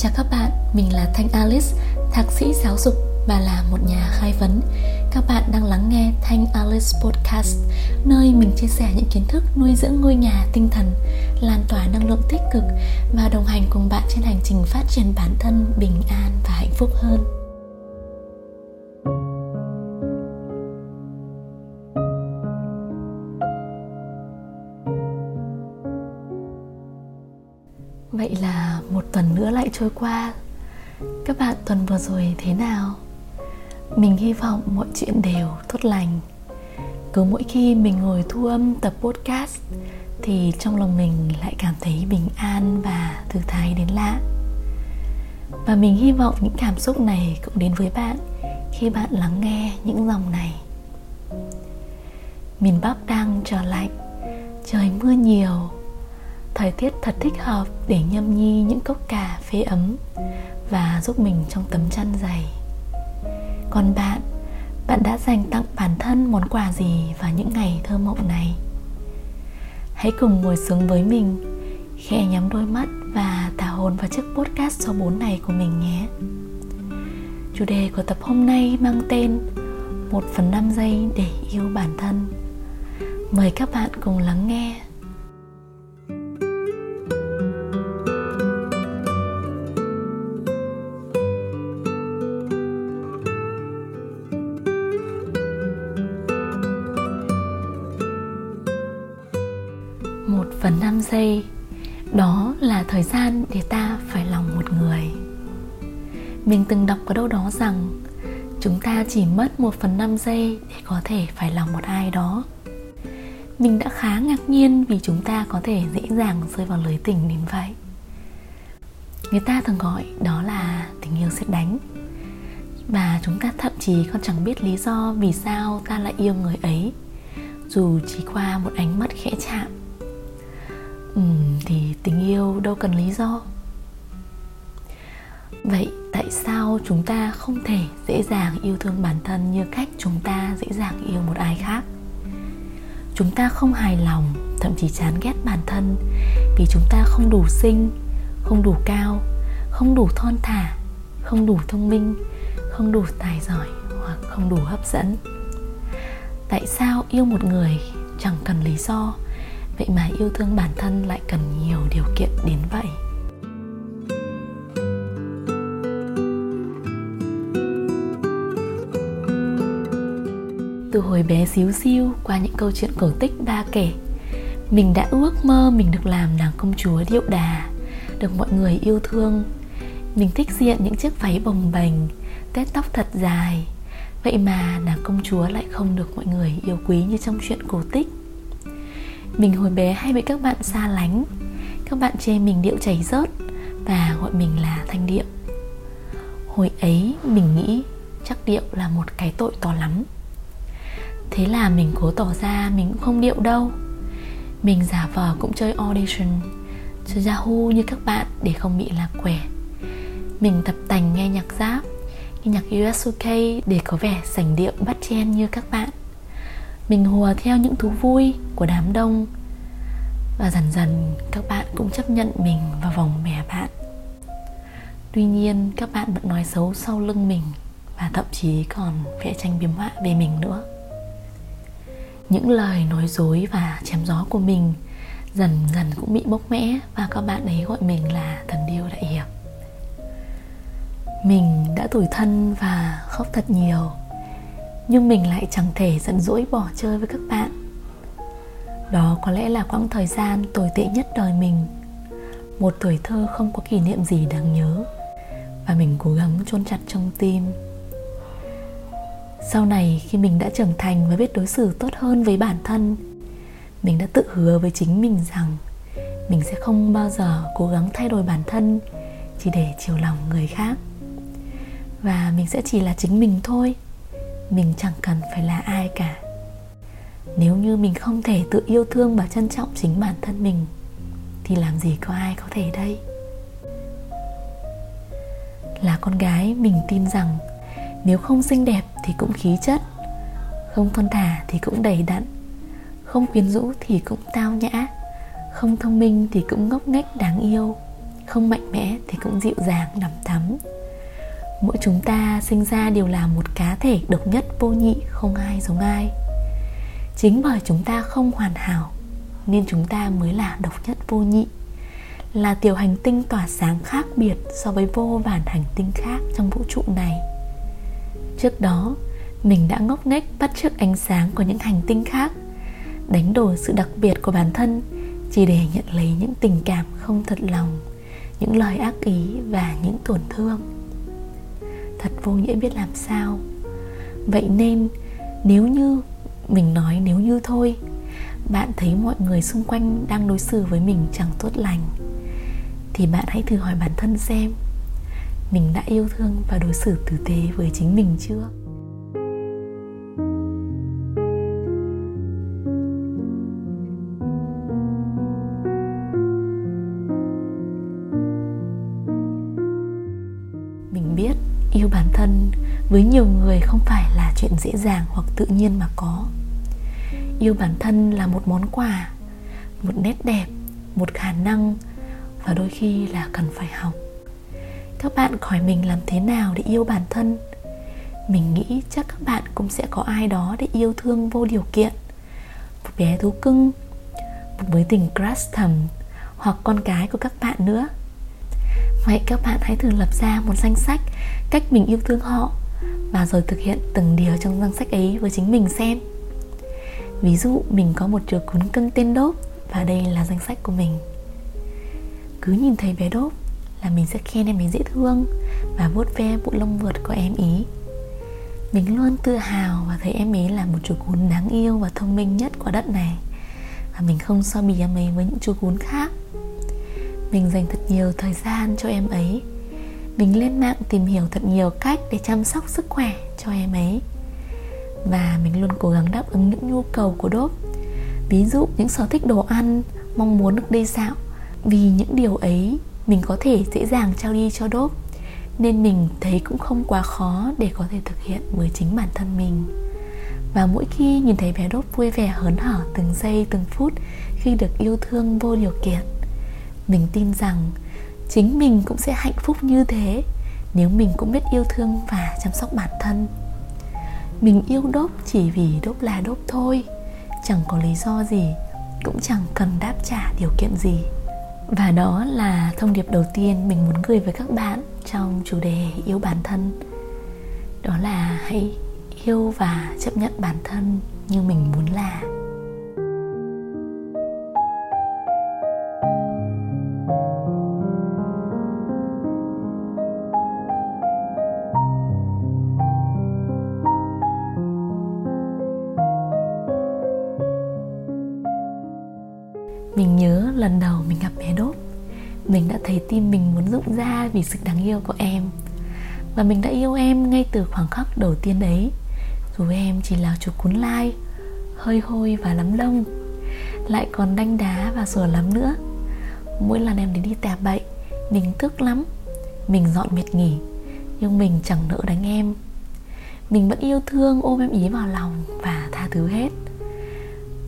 Chào các bạn, mình là Thanh Alice, thạc sĩ giáo dục và là một nhà khai vấn. Các bạn đang lắng nghe Thanh Alice Podcast, nơi mình chia sẻ những kiến thức nuôi dưỡng ngôi nhà tinh thần, lan tỏa năng lượng tích cực và đồng hành cùng bạn trên hành trình phát triển bản thân bình an và hạnh phúc hơn. Vậy là một tuần nữa lại trôi qua. Các bạn, tuần vừa rồi thế nào? Mình hy vọng mọi chuyện đều tốt lành. Cứ mỗi khi mình ngồi thu âm tập podcast, Thì trong lòng mình lại cảm thấy bình an và thư thái đến lạ. Và mình hy vọng những cảm xúc này cũng đến với bạn Khi bạn lắng nghe những dòng này. Miền Bắc đang trở lạnh, Trời mưa nhiều thời tiết thật thích hợp để nhâm nhi những cốc cà phê ấm và giúp mình trong tấm chăn dày. Còn bạn bạn đã dành tặng bản thân món quà gì vào những ngày thơ mộng này? Hãy cùng ngồi xuống với mình khẽ nhắm đôi mắt và thả hồn vào chiếc podcast số 4 này của mình nhé. Chủ đề của tập hôm nay mang tên một phần năm giây để yêu bản thân. Mời các bạn cùng lắng nghe. 5 giây. Đó là thời gian để ta phải lòng một người. Mình từng đọc có đâu đó rằng, chúng ta chỉ mất một phần năm giây để có thể phải lòng một ai đó. Mình đã khá ngạc nhiên vì chúng ta có thể dễ dàng rơi vào lưới tình đến vậy. Người ta thường gọi đó là tình yêu xét đánh. Và chúng ta thậm chí còn chẳng biết lý do vì sao ta lại yêu người ấy, dù chỉ qua một ánh mắt khẽ chạm ừ, thì tình yêu đâu cần lý do. Vậy tại sao chúng ta không thể dễ dàng yêu thương bản thân như cách chúng ta dễ dàng yêu một ai khác? Chúng ta không hài lòng thậm chí chán ghét bản thân vì chúng ta không đủ xinh không đủ cao không đủ thon thả không đủ thông minh không đủ tài giỏi hoặc không đủ hấp dẫn. Tại sao yêu một người chẳng cần lý do? Vậy mà yêu thương bản thân lại cần nhiều điều kiện đến vậy. Từ hồi bé xíu xiu qua những câu chuyện cổ tích ba kể, mình đã ước mơ mình được làm nàng công chúa điệu đà, được mọi người yêu thương. Mình thích diện những chiếc váy bồng bềnh, tết tóc thật dài. Vậy mà nàng công chúa lại không được mọi người yêu quý như trong chuyện cổ tích mình hồi bé hay bị các bạn xa lánh. Các bạn chê mình điệu chảy rớt Và gọi mình là thanh điệu. Hồi ấy mình nghĩ chắc điệu là một cái tội to lắm. Thế là mình cố tỏ ra mình cũng không điệu đâu. Mình giả vờ cũng chơi audition, Chơi Yahoo như các bạn để không bị lạc quẻ. Mình tập tành nghe nhạc giáp Nghe nhạc US UK để có vẻ sành điệu bắt chen như các bạn mình hùa theo những thú vui của đám đông. Và dần dần, các bạn cũng chấp nhận mình vào vòng bè bạn. Tuy nhiên, các bạn vẫn nói xấu sau lưng mình và thậm chí còn vẽ tranh biếm họa về mình nữa. Những lời nói dối và chém gió của mình dần dần cũng bị bốc mẽ và các bạn ấy gọi mình là thần điêu đại hiệp. Mình đã tủi thân và khóc thật nhiều nhưng mình lại chẳng thể giận dỗi bỏ chơi với các bạn. Đó có lẽ là quãng thời gian tồi tệ nhất đời mình. Một tuổi thơ không có kỷ niệm gì đáng nhớ, và mình cố gắng chôn chặt trong tim. Sau này khi mình đã trưởng thành và biết đối xử tốt hơn với bản thân, mình đã tự hứa với chính mình rằng mình sẽ không bao giờ cố gắng thay đổi bản thân chỉ để chiều lòng người khác. Và mình sẽ chỉ là chính mình thôi mình chẳng cần phải là ai cả. Nếu như mình không thể tự yêu thương và trân trọng chính bản thân mình, thì làm gì có ai có thể đây? Là con gái, mình tin rằng nếu không xinh đẹp thì cũng khí chất, không thon thả thì cũng đầy đặn, không quyến rũ thì cũng tao nhã, không thông minh thì cũng ngốc nghếch đáng yêu, không mạnh mẽ thì cũng dịu dàng, đằm thắm mỗi chúng ta sinh ra đều là một cá thể độc nhất, vô nhị, không ai giống ai. Chính bởi chúng ta không hoàn hảo, nên chúng ta mới là độc nhất, vô nhị. Là tiểu hành tinh tỏa sáng khác biệt so với vô vàn hành tinh khác trong vũ trụ này. Trước đó, mình đã ngốc nghếch bắt chước ánh sáng của những hành tinh khác, đánh đổi sự đặc biệt của bản thân chỉ để nhận lấy những tình cảm không thật lòng, những lời ác ý và những tổn thương thật vô nghĩa biết làm sao. Vậy nên, nếu như mình nói nếu như thôi, bạn thấy mọi người xung quanh đang đối xử với mình chẳng tốt lành, thì bạn hãy thử hỏi bản thân xem, mình đã yêu thương và đối xử tử tế với chính mình chưa? Yêu bản thân với nhiều người không phải là chuyện dễ dàng hoặc tự nhiên mà có. Yêu bản thân là một món quà, một nét đẹp, một khả năng và đôi khi là cần phải học. Các bạn hỏi mình làm thế nào để yêu bản thân? Mình nghĩ chắc các bạn cũng sẽ có ai đó để yêu thương vô điều kiện. Một bé thú cưng, một mối tình crush thầm hoặc con cái của các bạn nữa vậy các bạn hãy thử lập ra một danh sách cách mình yêu thương họ và rồi thực hiện từng điều trong danh sách ấy với chính mình xem. Ví dụ, mình có một chú cún cưng tên đốp và đây là danh sách của mình. Cứ nhìn thấy bé đốp là mình sẽ khen em ấy dễ thương và vuốt ve bộ lông vượt của em ý. Mình luôn tự hào và thấy em ấy là một chú cún đáng yêu và thông minh nhất của đất này. Và mình không so bì em ấy với những chú cún khác mình dành thật nhiều thời gian cho em ấy. Mình lên mạng tìm hiểu thật nhiều cách để chăm sóc sức khỏe cho em ấy. Và mình luôn cố gắng đáp ứng những nhu cầu của đốp. Ví dụ những sở thích đồ ăn, mong muốn được đi dạo. Vì những điều ấy, mình có thể dễ dàng trao đi cho đốp. Nên mình thấy cũng không quá khó để có thể thực hiện với chính bản thân mình. Và mỗi khi nhìn thấy bé đốp vui vẻ, hớn hở từng giây, từng phút khi được yêu thương vô điều kiện mình tin rằng chính mình cũng sẽ hạnh phúc như thế nếu mình cũng biết yêu thương và chăm sóc bản thân. Mình yêu đốp chỉ vì đốp là đốp thôi, chẳng có lý do gì, cũng chẳng cần đáp trả điều kiện gì. Và đó là thông điệp đầu tiên mình muốn gửi với các bạn trong chủ đề yêu bản thân. Đó là hãy yêu và chấp nhận bản thân như mình muốn là. Mình nhớ lần đầu mình gặp bé Đốt, Mình đã thấy tim mình muốn rụng ra vì sự đáng yêu của em. Và mình đã yêu em ngay từ khoảng khắc đầu tiên đấy. Dù em chỉ là chú cún lai, Hơi hôi và lắm lông, Lại còn đanh đá và sủa lắm nữa. Mỗi lần em đến đi tà bậy Mình tức lắm, Mình dọn mệt nghỉ, Nhưng mình chẳng nỡ đánh em. Mình vẫn yêu thương ôm em ý vào lòng Và tha thứ hết.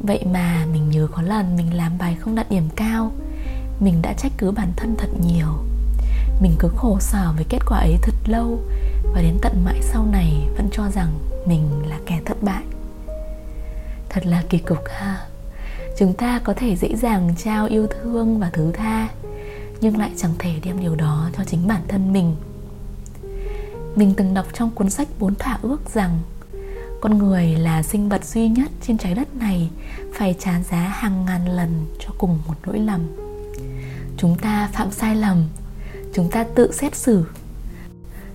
Vậy mà mình nhớ có lần mình làm bài không đạt điểm cao. Mình đã trách cứ bản thân thật nhiều. Mình cứ khổ sở với kết quả ấy thật lâu, Và đến tận mãi sau này vẫn cho rằng mình là kẻ thất bại. Thật là kỳ cục ha. Chúng ta có thể dễ dàng trao yêu thương và thứ tha, Nhưng lại chẳng thể đem điều đó cho chính bản thân mình. Mình từng đọc trong cuốn sách Bốn Thỏa ước rằng con người là sinh vật duy nhất trên trái đất này phải trả giá hàng ngàn lần cho cùng một lỗi lầm. Chúng ta phạm sai lầm, chúng ta tự xét xử,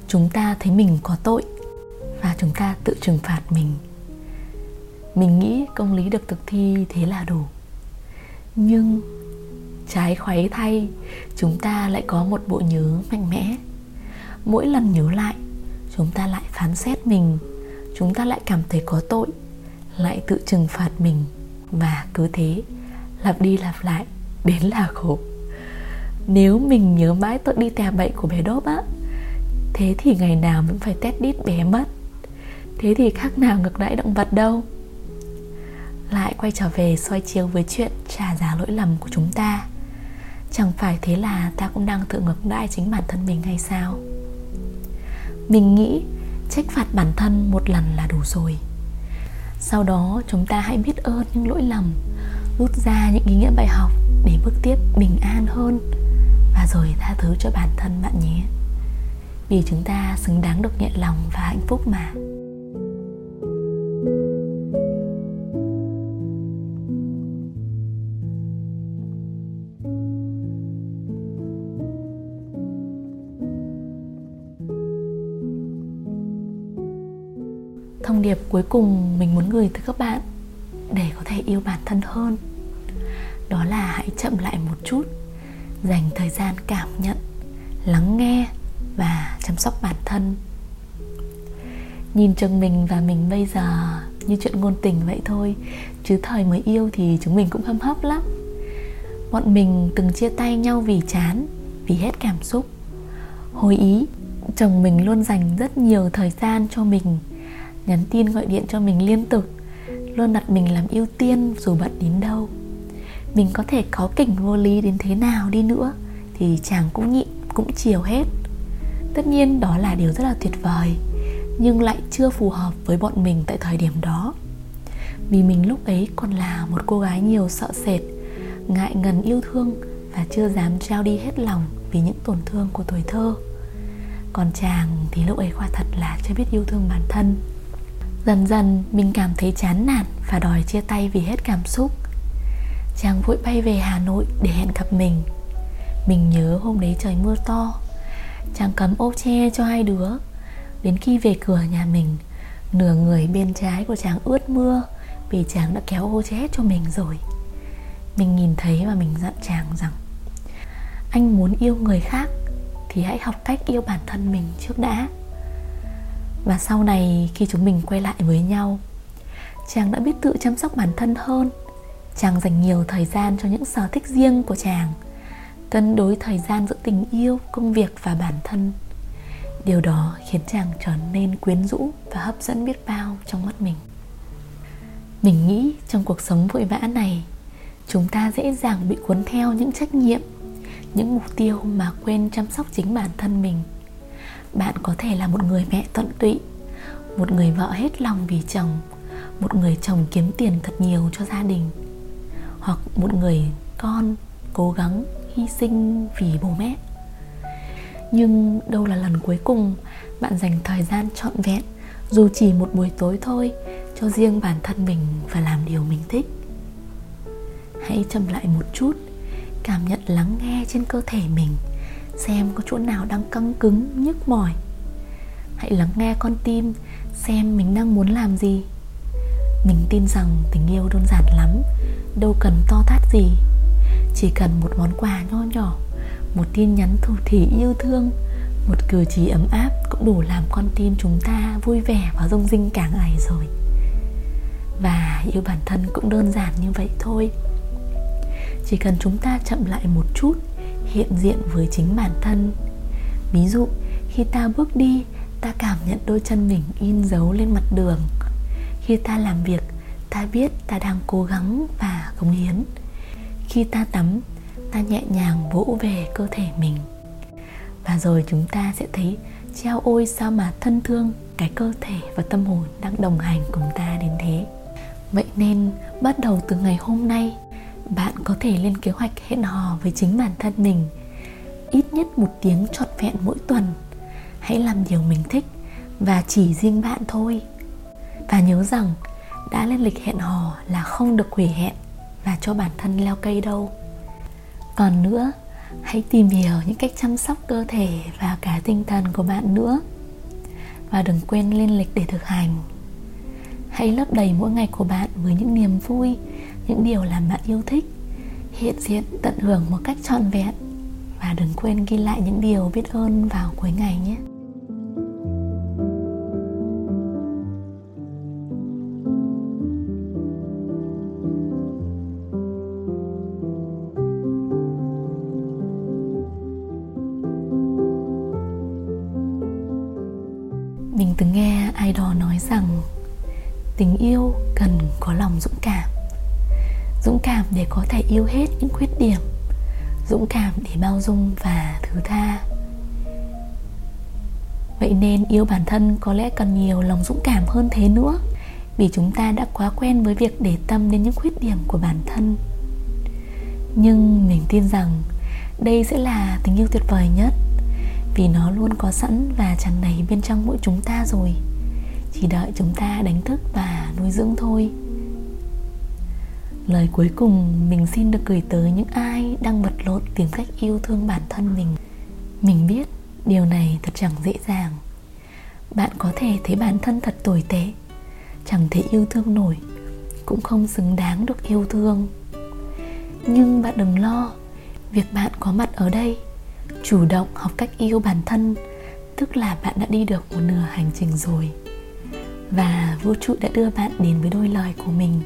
chúng ta thấy mình có tội và chúng ta tự trừng phạt mình. Mình nghĩ công lý được thực thi thế là đủ. Nhưng trái khoáy thay, chúng ta lại có một bộ nhớ mạnh mẽ. Mỗi lần nhớ lại, chúng ta lại phán xét mình chúng ta lại cảm thấy có tội, lại tự trừng phạt mình. Và cứ thế, lặp đi lặp lại, đến là khổ. Nếu mình nhớ mãi tội đi tè bậy của bé đốp á, thế thì ngày nào vẫn phải test đít bé mất. Thế thì khác nào ngược đãi động vật đâu. Lại quay trở về soi chiếu với chuyện trả giá lỗi lầm của chúng ta. Chẳng phải thế là ta cũng đang tự ngược đãi chính bản thân mình hay sao? Mình nghĩ trách phạt bản thân một lần là đủ rồi. Sau đó, chúng ta hãy biết ơn những lỗi lầm, rút ra những ý nghĩa bài học để bước tiếp bình an hơn. Và rồi tha thứ cho bản thân bạn nhé. Vì chúng ta xứng đáng được nhẹ lòng và hạnh phúc mà. Điệp cuối cùng mình muốn gửi tới các bạn để có thể yêu bản thân hơn. Đó là hãy chậm lại một chút, dành thời gian cảm nhận, lắng nghe và chăm sóc bản thân. Nhìn chừng mình và mình bây giờ như chuyện ngôn tình vậy thôi, chứ thời mới yêu thì chúng mình cũng hâm hấp lắm. Bọn mình từng chia tay nhau vì chán, vì hết cảm xúc. Hồi ý, chồng mình luôn dành rất nhiều thời gian cho mình nhắn tin gọi điện cho mình liên tục, luôn đặt mình làm ưu tiên dù bận đến đâu. Mình có thể có kỉnh vô lý đến thế nào đi nữa thì chàng cũng nhịn, cũng chiều hết. Tất nhiên đó là điều rất là tuyệt vời, nhưng lại chưa phù hợp với bọn mình tại thời điểm đó. Vì mình lúc ấy còn là một cô gái nhiều sợ sệt, ngại ngần yêu thương và chưa dám trao đi hết lòng vì những tổn thương của tuổi thơ. Còn chàng thì lúc ấy quả thật là chưa biết yêu thương bản thân. Dần dần, mình cảm thấy chán nản và đòi chia tay vì hết cảm xúc. Chàng vội bay về Hà Nội để hẹn gặp mình. Mình nhớ hôm đấy trời mưa to. Chàng cấm ô che cho hai đứa. Đến khi về cửa nhà mình, Nửa người bên trái của chàng ướt mưa Vì chàng đã kéo ô che cho mình rồi. Mình nhìn thấy và mình dặn chàng rằng, Anh muốn yêu người khác Thì hãy học cách yêu bản thân mình trước đã và sau này khi chúng mình quay lại với nhau, chàng đã biết tự chăm sóc bản thân hơn. Chàng dành nhiều thời gian cho những sở thích riêng của chàng, cân đối thời gian giữa tình yêu, công việc và bản thân. Điều đó khiến chàng trở nên quyến rũ và hấp dẫn biết bao trong mắt mình. Mình nghĩ trong cuộc sống vội vã này, chúng ta dễ dàng bị cuốn theo những trách nhiệm, những mục tiêu mà quên chăm sóc chính bản thân mình bạn có thể là một người mẹ tận tụy, một người vợ hết lòng vì chồng, một người chồng kiếm tiền thật nhiều cho gia đình, hoặc một người con cố gắng hy sinh vì bố mẹ. Nhưng đâu là lần cuối cùng bạn dành thời gian trọn vẹn, dù chỉ một buổi tối thôi, cho riêng bản thân mình và làm điều mình thích? Hãy chậm lại một chút, cảm nhận lắng nghe trên cơ thể mình xem có chỗ nào đang căng cứng, nhức mỏi. Hãy lắng nghe con tim, xem mình đang muốn làm gì. Mình tin rằng tình yêu đơn giản lắm, đâu cần to tát gì. Chỉ cần một món quà nho nhỏ, một tin nhắn thủ thỉ yêu thương, một cử chỉ ấm áp cũng đủ làm con tim chúng ta vui vẻ và rung rinh cả ngày rồi. Và yêu bản thân cũng đơn giản như vậy thôi. Chỉ cần chúng ta chậm lại một chút hiện diện với chính bản thân. Ví dụ, khi ta bước đi, ta cảm nhận đôi chân mình in dấu lên mặt đường. Khi ta làm việc, ta biết ta đang cố gắng và cống hiến. Khi ta tắm, ta nhẹ nhàng vỗ về cơ thể mình. Và rồi chúng ta sẽ thấy treo ôi sao mà thân thương, cái cơ thể và tâm hồn đang đồng hành cùng ta đến thế. Vậy nên, bắt đầu từ ngày hôm nay bạn có thể lên kế hoạch hẹn hò với chính bản thân mình. Ít nhất một tiếng trọn vẹn mỗi tuần. Hãy làm điều mình thích và chỉ riêng bạn thôi. Và nhớ rằng, đã lên lịch hẹn hò là không được hủy hẹn và cho bản thân leo cây đâu. Còn nữa, hãy tìm hiểu những cách chăm sóc cơ thể và cả tinh thần của bạn nữa. Và đừng quên lên lịch để thực hành. Hãy lấp đầy mỗi ngày của bạn với những niềm vui những điều làm bạn yêu thích, hiện diện tận hưởng một cách trọn vẹn. Và đừng quên ghi lại những điều biết ơn vào cuối ngày nhé. Mình từng nghe ai đó nói rằng, tình yêu cần có lòng dũng cảm dũng cảm để có thể yêu hết những khuyết điểm. Dũng cảm để bao dung và thứ tha. Vậy nên yêu bản thân có lẽ cần nhiều lòng dũng cảm hơn thế nữa, vì chúng ta đã quá quen với việc để tâm đến những khuyết điểm của bản thân. Nhưng mình tin rằng đây sẽ là tình yêu tuyệt vời nhất, vì nó luôn có sẵn và tràn đầy bên trong mỗi chúng ta rồi. Chỉ đợi chúng ta đánh thức và nuôi dưỡng thôi lời cuối cùng, mình xin được gửi tới những ai đang vật lộn tìm cách yêu thương bản thân mình. Mình biết điều này thật chẳng dễ dàng. Bạn có thể thấy bản thân thật tồi tệ, chẳng thể yêu thương nổi, cũng không xứng đáng được yêu thương. Nhưng bạn đừng lo, việc bạn có mặt ở đây, chủ động học cách yêu bản thân, tức là bạn đã đi được một nửa hành trình rồi. Và vũ trụ đã đưa bạn đến với đôi lời của mình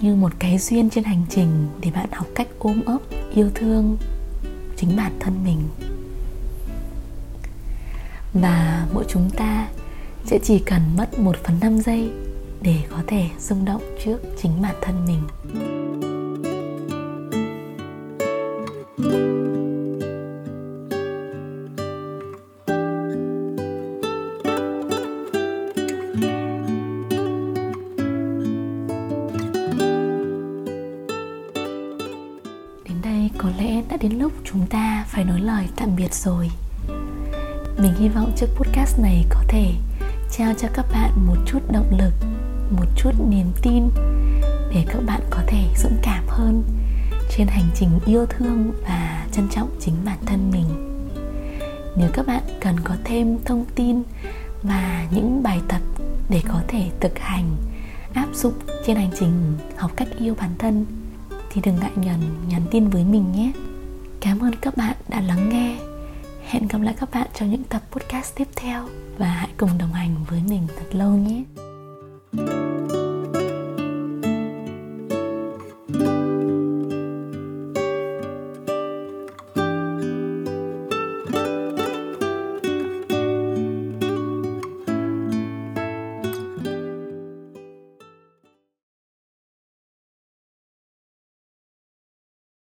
như một cái duyên trên hành trình để bạn học cách ôm ấp, yêu thương chính bản thân mình. Và mỗi chúng ta sẽ chỉ cần mất một phần năm giây để có thể rung động trước chính bản thân mình. Lẽ đã đến lúc chúng ta phải nói lời tạm biệt rồi. Mình hy vọng chiếc podcast này có thể trao cho các bạn một chút động lực, một chút niềm tin để các bạn có thể dũng cảm hơn trên hành trình yêu thương và trân trọng chính bản thân mình. Nếu các bạn cần có thêm thông tin và những bài tập để có thể thực hành, áp dụng trên hành trình học cách yêu bản thân thì đừng ngại nhằn nhắn tin với mình nhé. Cảm ơn các bạn đã lắng nghe. Hẹn gặp lại các bạn trong những tập podcast tiếp theo và hãy cùng đồng hành với mình thật lâu nhé. thank you